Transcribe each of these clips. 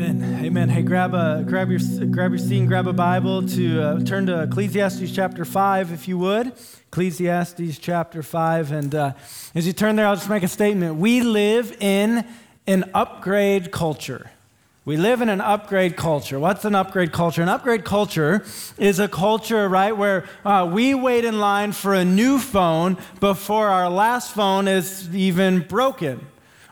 Amen. Amen. Hey, grab a grab your grab your seat and grab a Bible to uh, turn to Ecclesiastes chapter five, if you would. Ecclesiastes chapter five, and uh, as you turn there, I'll just make a statement. We live in an upgrade culture. We live in an upgrade culture. What's an upgrade culture? An upgrade culture is a culture, right, where uh, we wait in line for a new phone before our last phone is even broken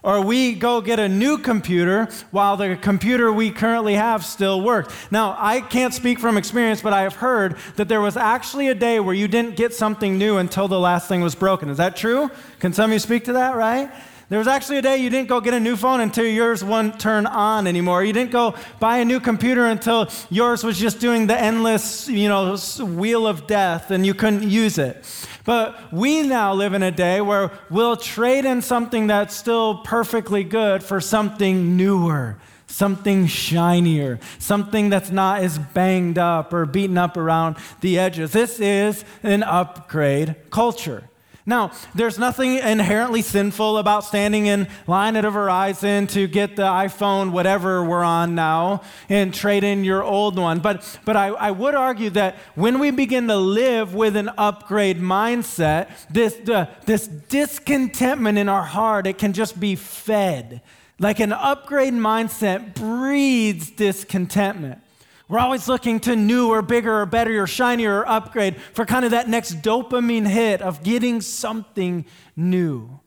or we go get a new computer while the computer we currently have still works. Now, I can't speak from experience, but I have heard that there was actually a day where you didn't get something new until the last thing was broken. Is that true? Can some of you speak to that, right? There was actually a day you didn't go get a new phone until yours wouldn't turn on anymore. You didn't go buy a new computer until yours was just doing the endless, you know, wheel of death and you couldn't use it. But we now live in a day where we'll trade in something that's still perfectly good for something newer, something shinier, something that's not as banged up or beaten up around the edges. This is an upgrade culture. Now, there's nothing inherently sinful about standing in line at a Verizon to get the iPhone, whatever we're on now, and trade in your old one. But, but I, I would argue that when we begin to live with an upgrade mindset, this, uh, this discontentment in our heart, it can just be fed. Like an upgrade mindset breeds discontentment. We're always looking to new or bigger or better or shinier or upgrade for kind of that next dopamine hit of getting something new.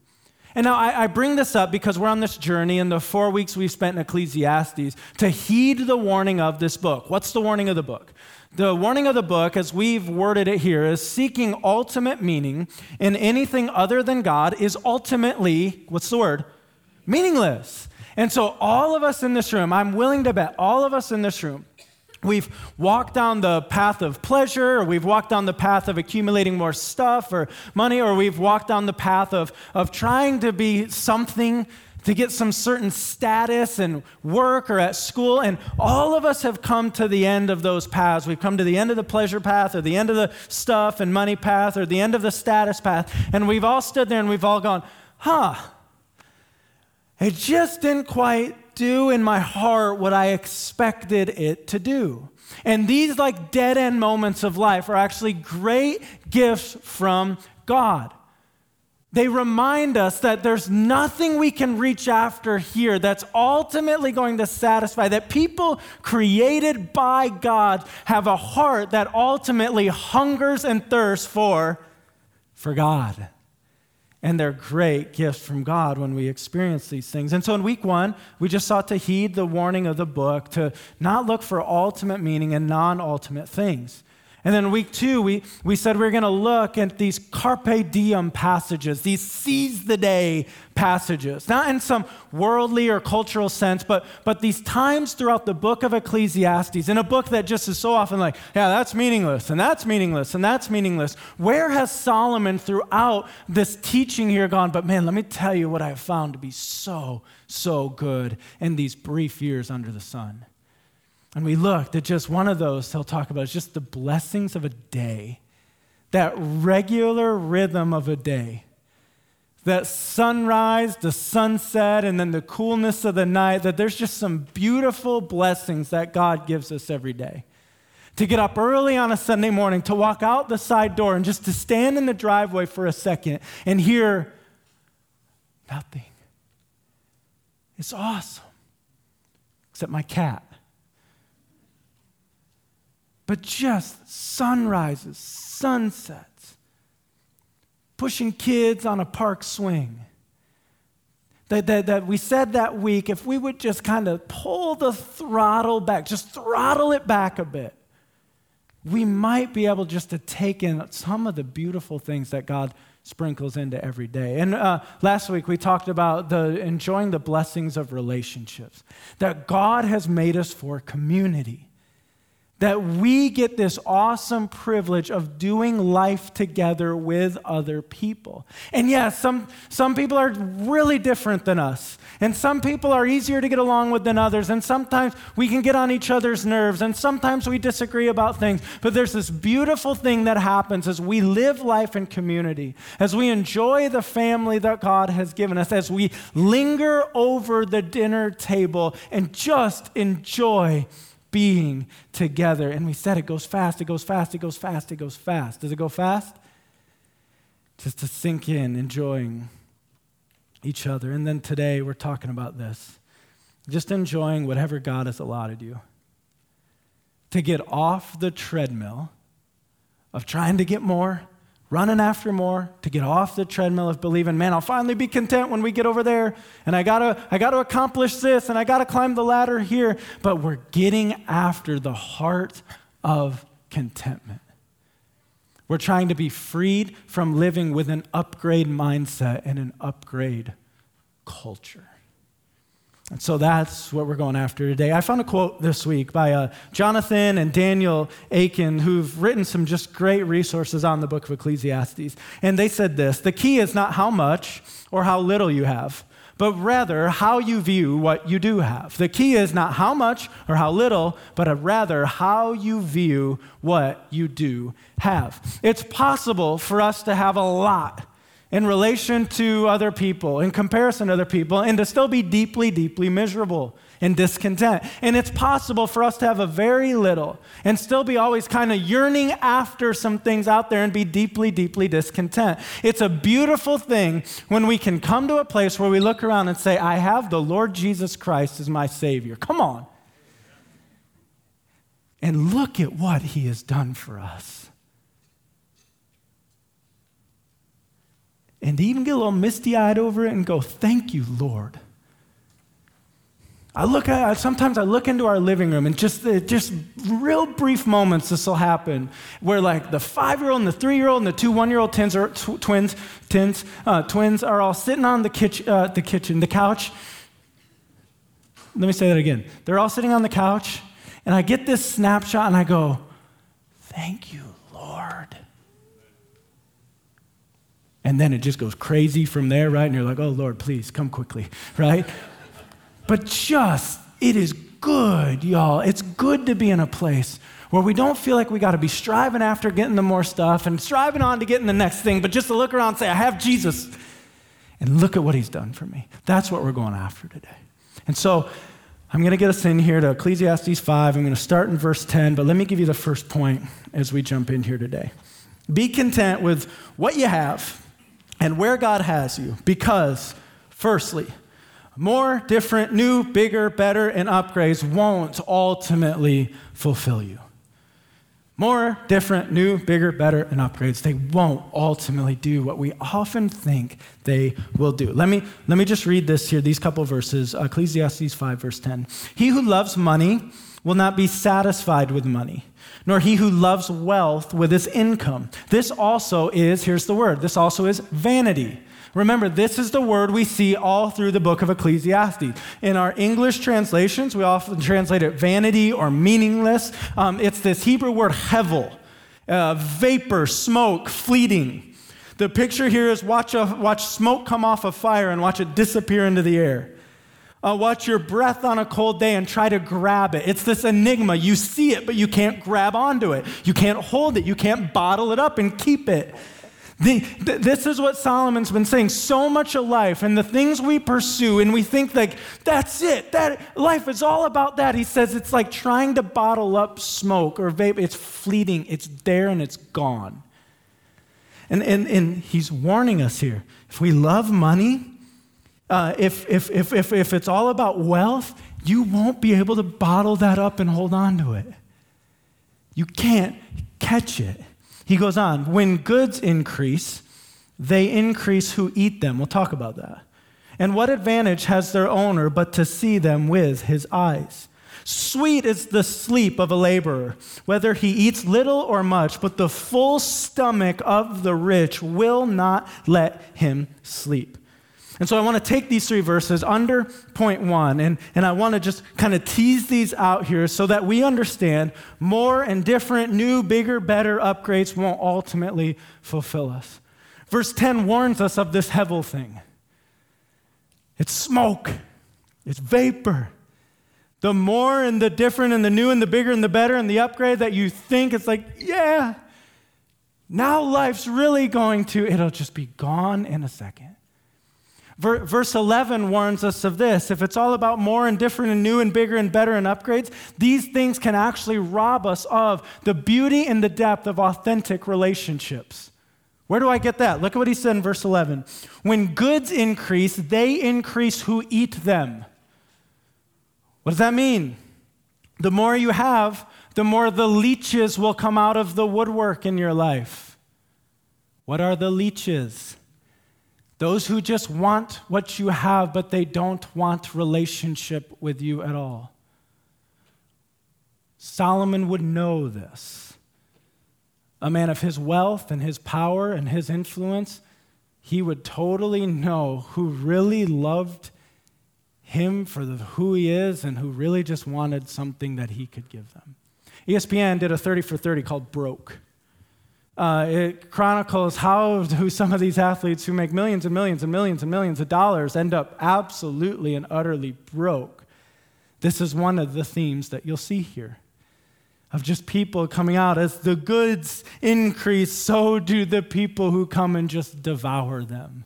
And now I, I, bring this up because we're on this journey in the four weeks we've spent in Ecclesiastes to heed the warning of this book. What's the warning of the book? The warning of the book, as we've worded it here, is seeking ultimate meaning in anything other than God is ultimately, what's the word? Meaningless. And so, all of us in this room, I'm willing to bet, all of us in this room, We've walked down the path of pleasure, or we've walked down the path of accumulating more stuff or money, or we've walked down the path of, of trying to be something to get some certain status and work or at school. And all of us have come to the end of those paths. We've come to the end of the pleasure path, or the end of the stuff and money path, or the end of the status path. And we've all stood there and we've all gone, huh, it just didn't quite do in my heart what I expected it to do. And these like dead end moments of life are actually great gifts from God. They remind us that there's nothing we can reach after here that's ultimately going to satisfy, that people created by God have a heart that ultimately hungers and thirsts for, for God and they're great gifts from God when we experience these things. And so in week one, we just sought to heed the warning of the book to not look for ultimate meaning in non ultimate things. And then week two, we, we said we are going to look at these carpe diem passages, these seize the day passages. Not in some worldly or cultural sense, but, but these times throughout the book of Ecclesiastes, in a book that just is so often like, yeah, that's meaningless, and that's meaningless, and that's meaningless. Where has Solomon throughout this teaching here gone? But man, let me tell you what I have found to be so, so good in these brief years under the sun. And we looked at just one of those he'll talk about. It's just the blessings of a day, that regular rhythm of a day. That sunrise, the sunset, and then the coolness of the night, that there's just some beautiful blessings that God gives us every day. To get up early on a Sunday morning, to walk out the side door, and just to stand in the driveway for a second and hear nothing. It's awesome. Except my cat but just sunrises, sunsets, pushing kids on a park swing. That, that, that we said that week, if we would just kind of pull the throttle back, just throttle it back a bit, we might be able just to take in some of the beautiful things that God sprinkles into every day. And uh, last week we talked about the enjoying the blessings of relationships, that God has made us for community that we get this awesome privilege of doing life together with other people. And yes, some, some people are really different than us. And some people are easier to get along with than others. And sometimes we can get on each other's nerves. And sometimes we disagree about things. But there's this beautiful thing that happens as we live life in community, as we enjoy the family that God has given us, as we linger over the dinner table and just enjoy being together. And we said it goes fast, it goes fast, it goes fast, it goes fast. Does it go fast? Just to sink in, enjoying each other. And then today we're talking about this just enjoying whatever God has allotted you. To get off the treadmill of trying to get more, running after more to get off the treadmill of believing, man, I'll finally be content when we get over there, and I gotta, I gotta accomplish this, and I gotta climb the ladder here. But we're getting after the heart of contentment. We're trying to be freed from living with an upgrade mindset and an upgrade culture. And so that's what we're going after today. I found a quote this week by uh, Jonathan and Daniel Akin, who've written some just great resources on the book of Ecclesiastes. And they said this The key is not how much or how little you have, but rather how you view what you do have. The key is not how much or how little, but rather how you view what you do have. It's possible for us to have a lot in relation to other people, in comparison to other people, and to still be deeply, deeply miserable and discontent. And it's possible for us to have a very little and still be always kind of yearning after some things out there and be deeply, deeply discontent. It's a beautiful thing when we can come to a place where we look around and say, I have the Lord Jesus Christ as my Savior. Come on. And look at what He has done for us. And even get a little misty eyed over it and go, Thank you, Lord. I look at sometimes I look into our living room and just just real brief moments this will happen where like the five year old and the three year old and the two one year old twins are tw- twins twins uh, twins are all sitting on the kitchen uh, the kitchen the couch. Let me say that again. They're all sitting on the couch, and I get this snapshot and I go, "Thank you, Lord." And then it just goes crazy from there, right? And you're like, oh, Lord, please come quickly, right? but just, it is good, y'all. It's good to be in a place where we don't feel like we got to be striving after getting the more stuff and striving on to getting the next thing, but just to look around and say, I have Jesus. And look at what he's done for me. That's what we're going after today. And so I'm going to get us in here to Ecclesiastes 5. I'm going to start in verse 10, but let me give you the first point as we jump in here today. Be content with what you have and where God has you. Because, firstly, more, different, new, bigger, better, and upgrades won't ultimately fulfill you. More, different, new, bigger, better, and upgrades, they won't ultimately do what we often think they will do. Let me, let me just read this here, these couple verses Ecclesiastes 5, verse 10. He who loves money will not be satisfied with money nor he who loves wealth with his income. This also is, here's the word, this also is vanity. Remember, this is the word we see all through the book of Ecclesiastes. In our English translations, we often translate it vanity or meaningless. Um, it's this Hebrew word hevel, uh, vapor, smoke, fleeting. The picture here is watch, a, watch smoke come off a fire and watch it disappear into the air. Uh, watch your breath on a cold day and try to grab it. It's this enigma. You see it, but you can't grab onto it. You can't hold it. You can't bottle it up and keep it. The, th- this is what Solomon's been saying. So much of life and the things we pursue, and we think like that's it. That life is all about that. He says it's like trying to bottle up smoke or vape. It's fleeting. It's there and it's gone. And, and, and he's warning us here. If we love money, uh, if, if, if, if, if it's all about wealth, you won't be able to bottle that up and hold on to it. You can't catch it. He goes on, when goods increase, they increase who eat them. We'll talk about that. And what advantage has their owner but to see them with his eyes? Sweet is the sleep of a laborer, whether he eats little or much, but the full stomach of the rich will not let him sleep. And so I want to take these three verses under point one, and, and I want to just kind of tease these out here so that we understand more and different, new, bigger, better upgrades won't ultimately fulfill us. Verse 10 warns us of this hevel thing it's smoke, it's vapor. The more and the different and the new and the bigger and the better and the upgrade that you think, it's like, yeah, now life's really going to, it'll just be gone in a second. Verse 11 warns us of this. If it's all about more and different and new and bigger and better and upgrades, these things can actually rob us of the beauty and the depth of authentic relationships. Where do I get that? Look at what he said in verse 11. When goods increase, they increase who eat them. What does that mean? The more you have, the more the leeches will come out of the woodwork in your life. What are the leeches? Those who just want what you have, but they don't want relationship with you at all. Solomon would know this. A man of his wealth and his power and his influence, he would totally know who really loved him for the, who he is and who really just wanted something that he could give them. ESPN did a 30 for 30 called Broke. Uh, it chronicles how do some of these athletes who make millions and millions and millions and millions of dollars end up absolutely and utterly broke. This is one of the themes that you'll see here of just people coming out. As the goods increase, so do the people who come and just devour them.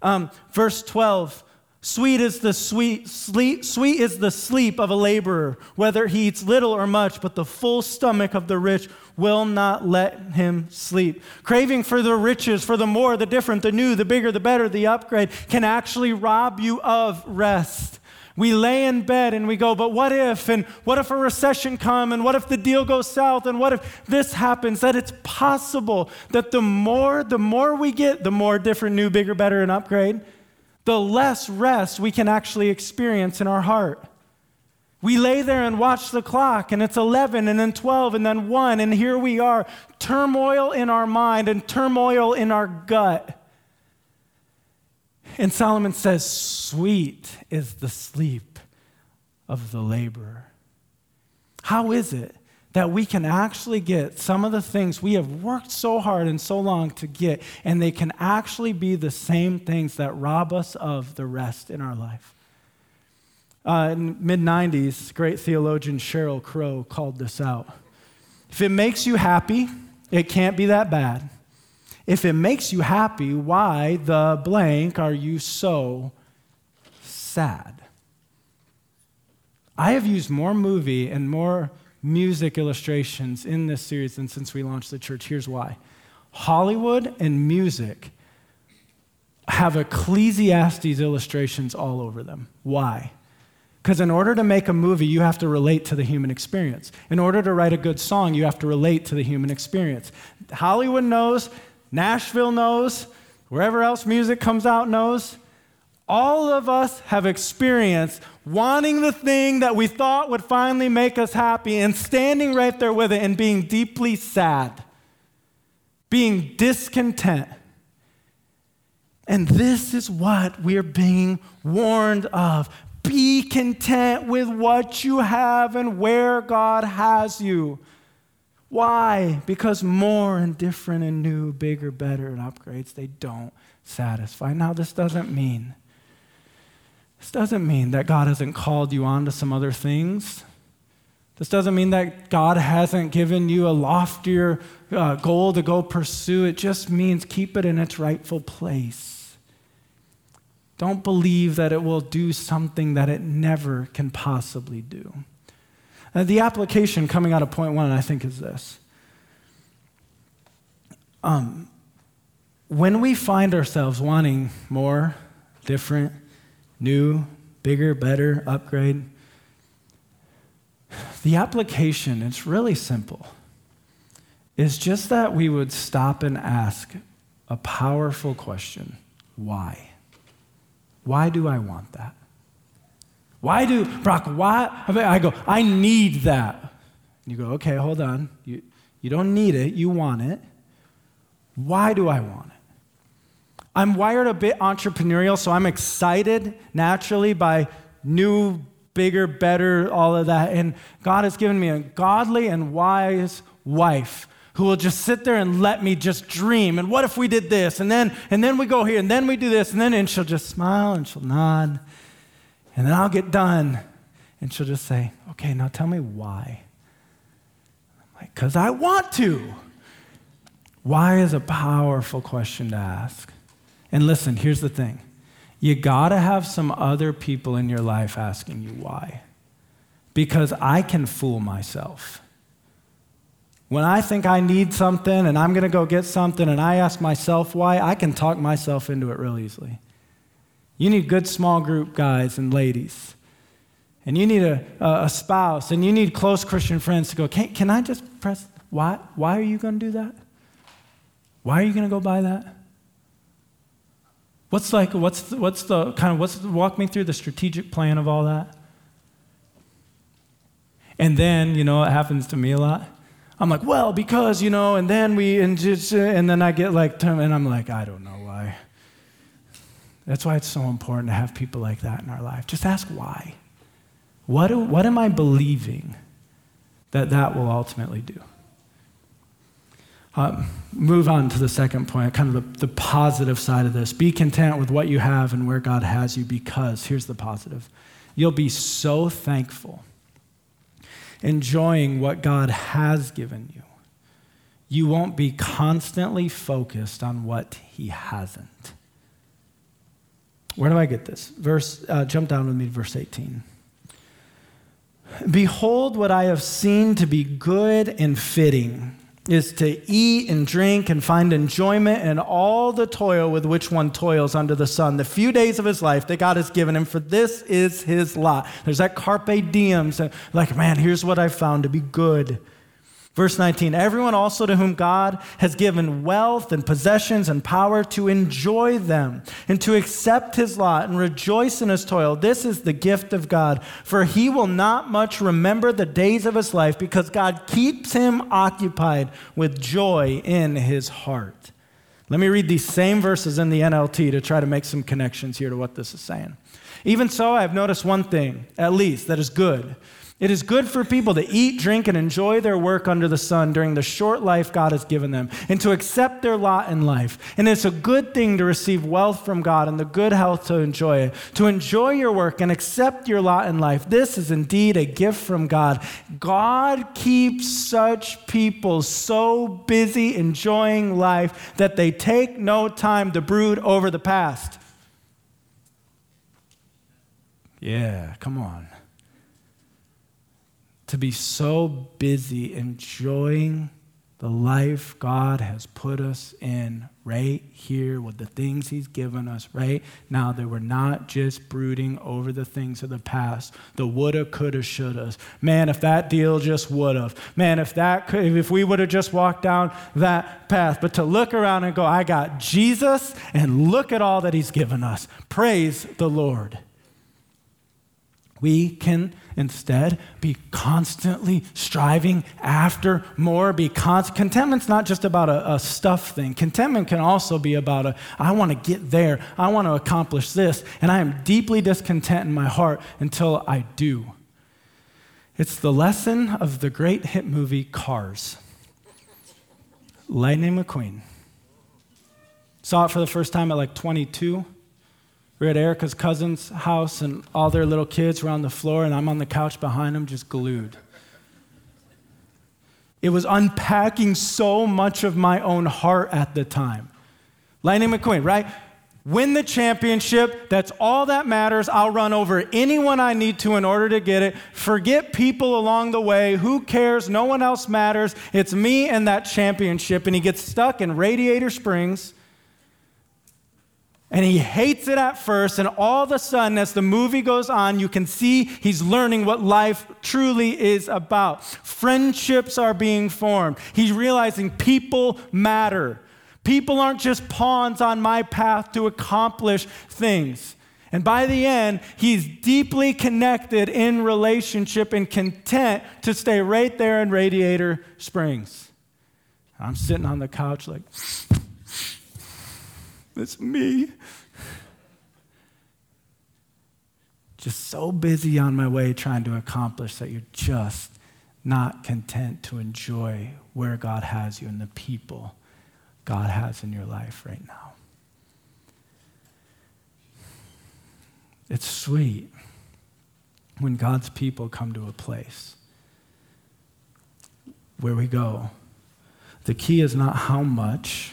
Um, verse 12 Sweet is the sweet sleep, sweet is the sleep of a laborer, whether he eats little or much, but the full stomach of the rich will not let him sleep. Craving for the riches, for the more, the different, the new, the bigger, the better, the upgrade can actually rob you of rest. We lay in bed and we go, but what if? And what if a recession come? And what if the deal goes south? And what if this happens? That it's possible that the more, the more we get, the more different, new, bigger, better, and upgrade the less rest we can actually experience in our heart. We lay there and watch the clock, and it's 11, and then 12, and then 1, and here we are, turmoil in our mind and turmoil in our gut. And Solomon says, Sweet is the sleep of the laborer. How is it that we can actually get some of the things we have worked so hard and so long to get, and they can actually be the same things that rob us of the rest in our life. Uh, in mid 90s, great theologian Sheryl Crow called this out. If it makes you happy, it can't be that bad. If it makes you happy, why the blank are you so sad? I have used more movie and more music illustrations in this series and since we launched the church. Here's why Hollywood and music have Ecclesiastes illustrations all over them. Why? Because in order to make a movie, you have to relate to the human experience. In order to write a good song, you have to relate to the human experience. Hollywood knows, Nashville knows, wherever else music comes out knows. All of us have experienced wanting the thing that we thought would finally make us happy and standing right there with it and being deeply sad, being discontent. And this is what we're being warned of. Be content with what you have and where God has you. Why? Because more and different and new, bigger, better, and upgrades, they don't satisfy. Now, this doesn't mean this doesn't mean that God hasn't called you on to some other things. This doesn't mean that God hasn't given you a loftier uh, goal to go pursue. It just means keep it in its rightful place. Don't believe that it will do something that it never can possibly do. The application coming out of point one, I think, is this. Um, when we find ourselves wanting more, different, new, bigger, better, upgrade. The application, it's really simple. It's just that we would stop and ask a powerful question why? Why do I want that? Why do, Brock, why? I go, I need that. You go, okay, hold on. You, you don't need it, you want it. Why do I want it? I'm wired a bit entrepreneurial, so I'm excited naturally by new, bigger, better, all of that. And God has given me a godly and wise wife who will just sit there and let me just dream. And what if we did this? And then and then we go here and then we do this and then and she'll just smile and she'll nod. And then I'll get done and she'll just say, "Okay, now tell me why." I'm like, "Cuz I want to." Why is a powerful question to ask. And listen, here's the thing. You got to have some other people in your life asking you why. Because I can fool myself. When I think I need something and I'm to go get something and I ask myself why, I can talk myself into it real easily. You need good small group guys and ladies. And you need a, a spouse and you need close Christian friends to go, can, can I just press, why, why are you to do that? Why are you to go buy that? What's like, what's the, what's the kind of, what's, walk me through the strategic plan of all that. And then, you know, it happens to me a lot. I'm like, well, because, you know, and then we, and, just, and then I get like, and I'm like, I don't know why. That's why it's so important to have people like that in our life. Just ask why. What, what am I believing that that will ultimately do? Uh, move on to the second point, kind of the, the positive side of this. Be content with what you have and where God has you because here's the positive you'll be so thankful enjoying what God has given you, you won't be constantly focused on what He hasn't. Where do I get this? Verse, uh, jump down with me to verse 18. Behold, what I have seen to be good and fitting is to eat and drink and find enjoyment in all the toil with which one toils under the sun, the few days of his life that God has given him, for this is his lot. There's that carpe diem, so like, man, here's what I found to be good. Verse 19 Everyone also to whom God has given wealth and possessions and power to enjoy them and to accept his lot and rejoice in his toil, this is the gift of God. For he will not much remember the days of his life because God keeps him occupied with joy in his heart. Let me read these same verses in the NLT to try to make some connections here to what this is saying. Even so, I have noticed one thing, at least, that is good it is good for people to eat, drink, and enjoy their work under the sun during the short life God has given them, and to accept their lot in life. And it's a good thing to receive wealth from God and the good health to enjoy it. To enjoy your work and accept your lot in life, this is indeed a gift from God. God keeps such people so busy enjoying life that they take no time to brood over the past. Yeah, come on to be so busy enjoying the life God has put us in right here with the things He's given us right now, that we're not just brooding over the things of the past, the woulda, coulda, shoulda. Man, if that deal just would have. Man, if that could, if we would have just walked down that path. But to look around and go, I got Jesus, and look at all that He's given us. Praise the Lord. We can instead be constantly striving after more. Be const- contentment's not just about a, a stuff thing. Contentment can also be about a I want to get there. I want to accomplish this, and I am deeply discontent in my heart until I do. It's the lesson of the great hit movie Cars. Lightning McQueen. Saw it for the first time at like 22. We are at Erica's cousin's house, and all their little kids were on the floor, and I'm on the couch behind them, just glued. It was unpacking so much of my own heart at the time. Lightning McQueen, right? Win the championship. That's all that matters. I'll run over anyone I need to in order to get it. Forget people along the way. Who cares? No one else matters. It's me and that championship. And he gets stuck in Radiator Springs and he hates it at first, and all of a sudden, as the movie goes on, you can see he's learning what life truly is about. Friendships are being formed. He's realizing people matter. People aren't just pawns on my path to accomplish things. And by the end, he's deeply connected in relationship and content to stay right there in Radiator Springs. I'm sitting on the couch like, It's me. Just so busy on my way trying to accomplish that you're just not content to enjoy where God has you and the people God has in your life right now. It's sweet when God's people come to a place where we go. The key is not how much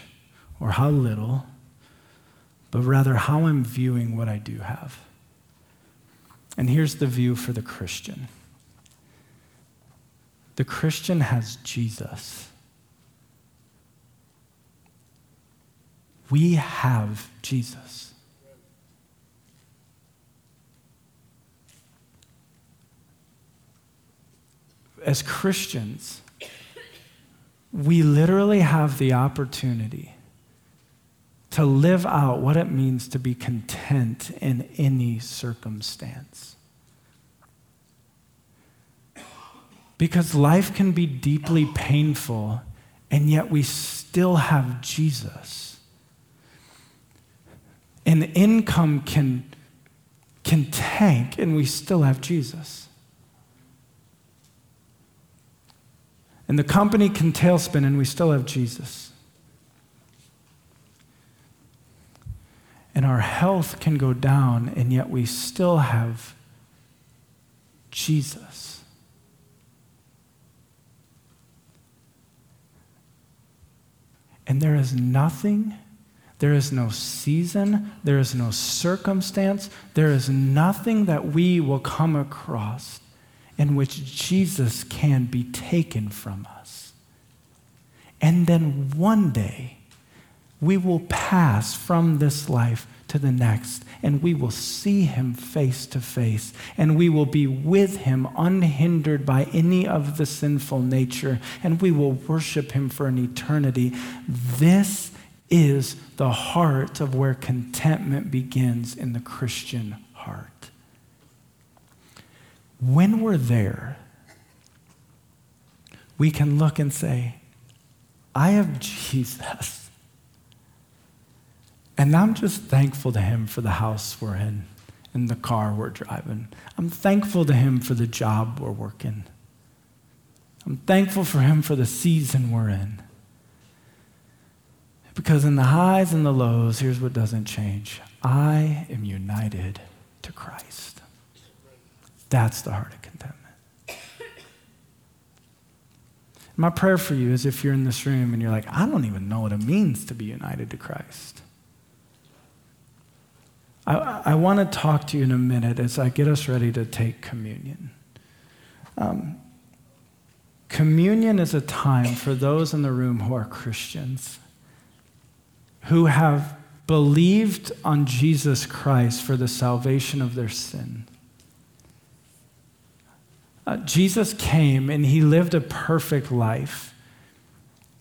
or how little, but rather how I'm viewing what I do have. And here's the view for the Christian the Christian has Jesus. We have Jesus. As Christians, we literally have the opportunity to live out what it means to be content in any circumstance. Because life can be deeply painful, and yet we still have Jesus. And income can, can tank, and we still have Jesus. And the company can tailspin, and we still have Jesus. And our health can go down, and yet we still have Jesus. And there is nothing, there is no season, there is no circumstance, there is nothing that we will come across in which Jesus can be taken from us. And then one day, we will pass from this life to the next, and we will see him face to face, and we will be with him unhindered by any of the sinful nature, and we will worship him for an eternity. This is the heart of where contentment begins in the Christian heart. When we're there, we can look and say, I have Jesus. And I'm just thankful to Him for the house we're in and the car we're driving. I'm thankful to Him for the job we're working. I'm thankful for Him for the season we're in. Because in the highs and the lows, here's what doesn't change I am united to Christ. That's the heart of contentment. My prayer for you is if you're in this room and you're like, I don't even know what it means to be united to Christ. I, I want to talk to you in a minute as I get us ready to take communion. Um, communion is a time for those in the room who are Christians, who have believed on Jesus Christ for the salvation of their sin. Uh, Jesus came and he lived a perfect life.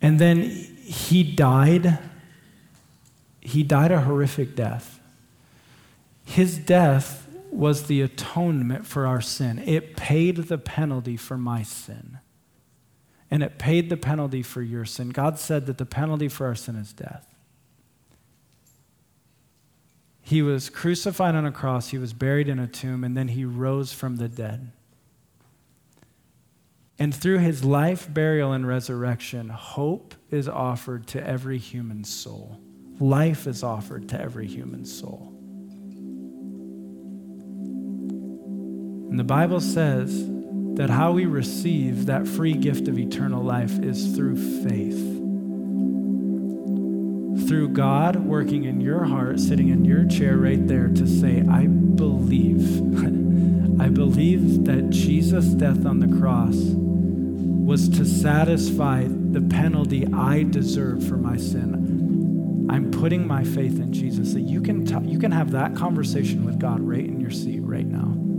And then he died. He died a horrific death. His death was the atonement for our sin. It paid the penalty for my sin. And it paid the penalty for your sin. God said that the penalty for our sin is death. He was crucified on a cross, he was buried in a tomb, and then he rose from the dead. And through his life, burial, and resurrection, hope is offered to every human soul. Life is offered to every human soul. And the Bible says that how we receive that free gift of eternal life is through faith. Through God working in your heart, sitting in your chair right there to say, I believe. I believe that Jesus' death on the cross was to satisfy the penalty I deserve for my sin. I'm putting my faith in Jesus. That you can t- you can have that conversation with God right in your seat right now.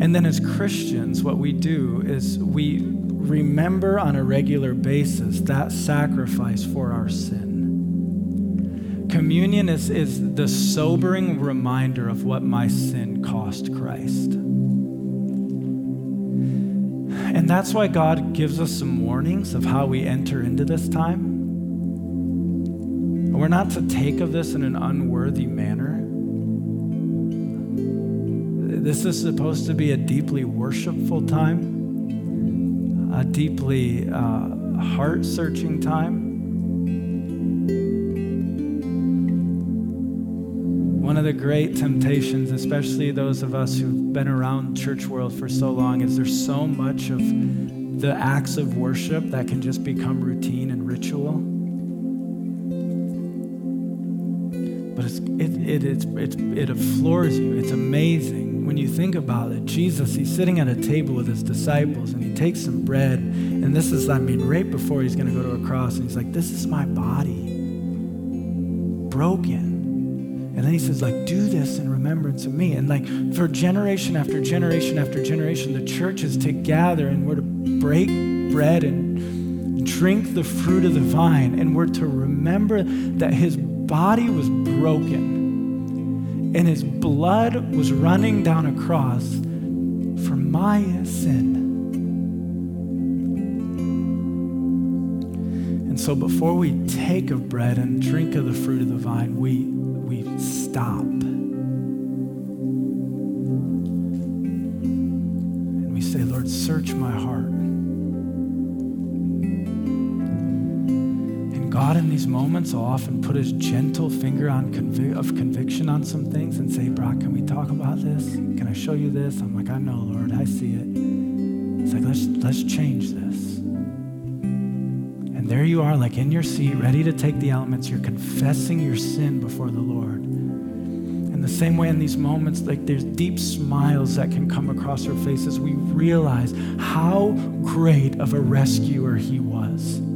And then as Christians, what we do is we remember on a regular basis that sacrifice for our sin. Communion is, is the sobering reminder of what my sin cost Christ. And that's why God gives us some warnings of how we enter into this time. we're not to take of this in an unworthy manner. This is supposed to be a deeply worshipful time, a deeply uh, heart searching time. One of the great temptations, especially those of us who've been around church world for so long, is there's so much of the acts of worship that can just become routine and ritual. But it's, it, it, it's, it's, it floors you. It's amazing when you think about it. Jesus, he's sitting at a table with his disciples and he takes some bread. And this is, I mean, right before he's going to go to a cross. And he's like, This is my body, broken. And then he says, like, do this in remembrance of me. And like for generation after generation after generation, the church is to gather and we're to break bread and drink the fruit of the vine. And we're to remember that his body was broken and his blood was running down a cross for my sin. And so before we take of bread and drink of the fruit of the vine, we, we stop. And we say, Lord, search my heart. God, in these moments, will often put his gentle finger on convic- of conviction on some things and say, Brock, can we talk about this? Can I show you this? I'm like, I know, Lord, I see it. It's like, let's, let's change this. And there you are, like in your seat, ready to take the elements. You're confessing your sin before the Lord. In the same way, in these moments, like there's deep smiles that can come across our faces. We realize how great of a rescuer he was.